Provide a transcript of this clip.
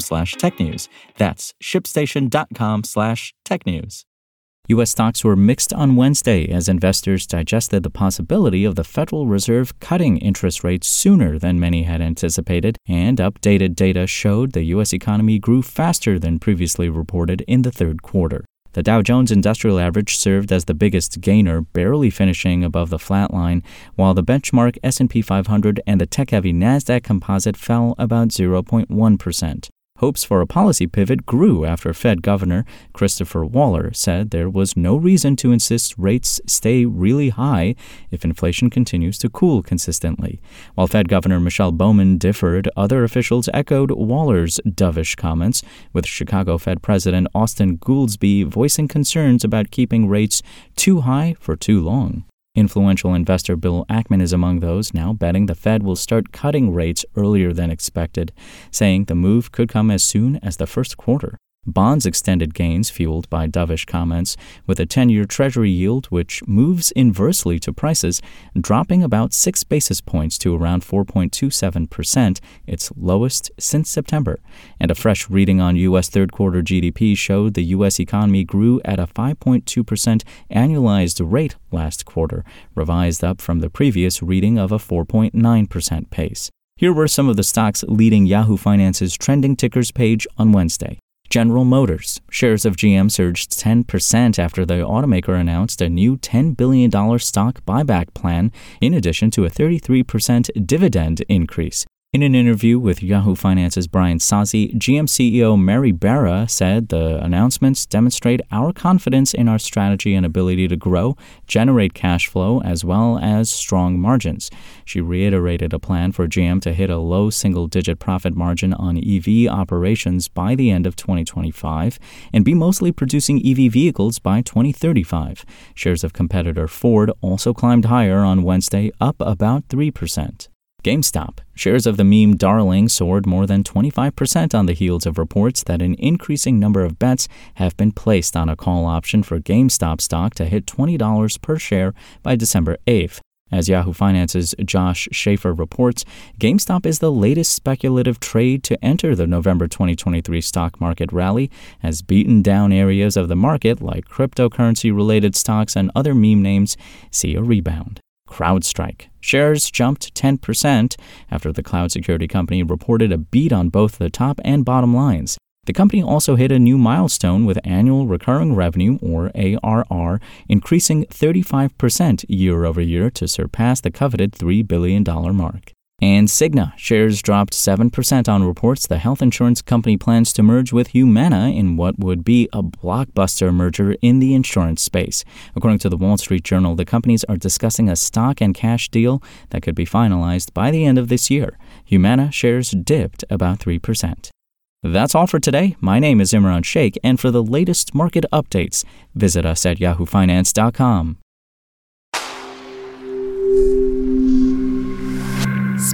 slash technews. That's shipstation.com slash technews. U.S. stocks were mixed on Wednesday as investors digested the possibility of the Federal Reserve cutting interest rates sooner than many had anticipated, and updated data showed the U.S. economy grew faster than previously reported in the third quarter. The Dow Jones Industrial Average served as the biggest gainer, barely finishing above the flat line, while the benchmark S&P 500 and the tech-heavy Nasdaq Composite fell about 0.1%. Hopes for a policy pivot grew after Fed Governor Christopher Waller said there was no reason to insist rates stay really high if inflation continues to cool consistently. While Fed Governor Michelle Bowman differed, other officials echoed Waller's dovish comments, with Chicago Fed President Austin Goolsbee voicing concerns about keeping rates too high for too long. Influential investor Bill Ackman is among those now betting the Fed will start cutting rates earlier than expected, saying the move could come as soon as the first quarter. Bonds extended gains fueled by dovish comments, with a 10 year Treasury yield which moves inversely to prices, dropping about 6 basis points to around 4.27%, its lowest since September. And a fresh reading on U.S. third quarter GDP showed the U.S. economy grew at a 5.2% annualized rate last quarter, revised up from the previous reading of a 4.9% pace. Here were some of the stocks leading Yahoo Finance's trending tickers page on Wednesday. General Motors. Shares of GM surged 10% after the automaker announced a new $10 billion stock buyback plan, in addition to a 33% dividend increase. In an interview with Yahoo Finance's Brian Sozzi, GM CEO Mary Barra said the announcements demonstrate our confidence in our strategy and ability to grow, generate cash flow, as well as strong margins. She reiterated a plan for GM to hit a low single digit profit margin on EV operations by the end of 2025 and be mostly producing EV vehicles by 2035. Shares of competitor Ford also climbed higher on Wednesday, up about 3%. GameStop. Shares of the meme darling soared more than 25% on the heels of reports that an increasing number of bets have been placed on a call option for GameStop stock to hit $20 per share by December 8th. As Yahoo Finance's Josh Schafer reports, GameStop is the latest speculative trade to enter the November 2023 stock market rally, has beaten down areas of the market like cryptocurrency related stocks and other meme names see a rebound. CrowdStrike. Shares jumped 10% after the cloud security company reported a beat on both the top and bottom lines. The company also hit a new milestone with annual recurring revenue, or ARR, increasing 35% year over year to surpass the coveted $3 billion mark. And Cigna shares dropped 7% on reports the health insurance company plans to merge with Humana in what would be a blockbuster merger in the insurance space. According to the Wall Street Journal, the companies are discussing a stock and cash deal that could be finalized by the end of this year. Humana shares dipped about 3%. That's all for today. My name is Imran Sheikh, and for the latest market updates, visit us at yahoofinance.com.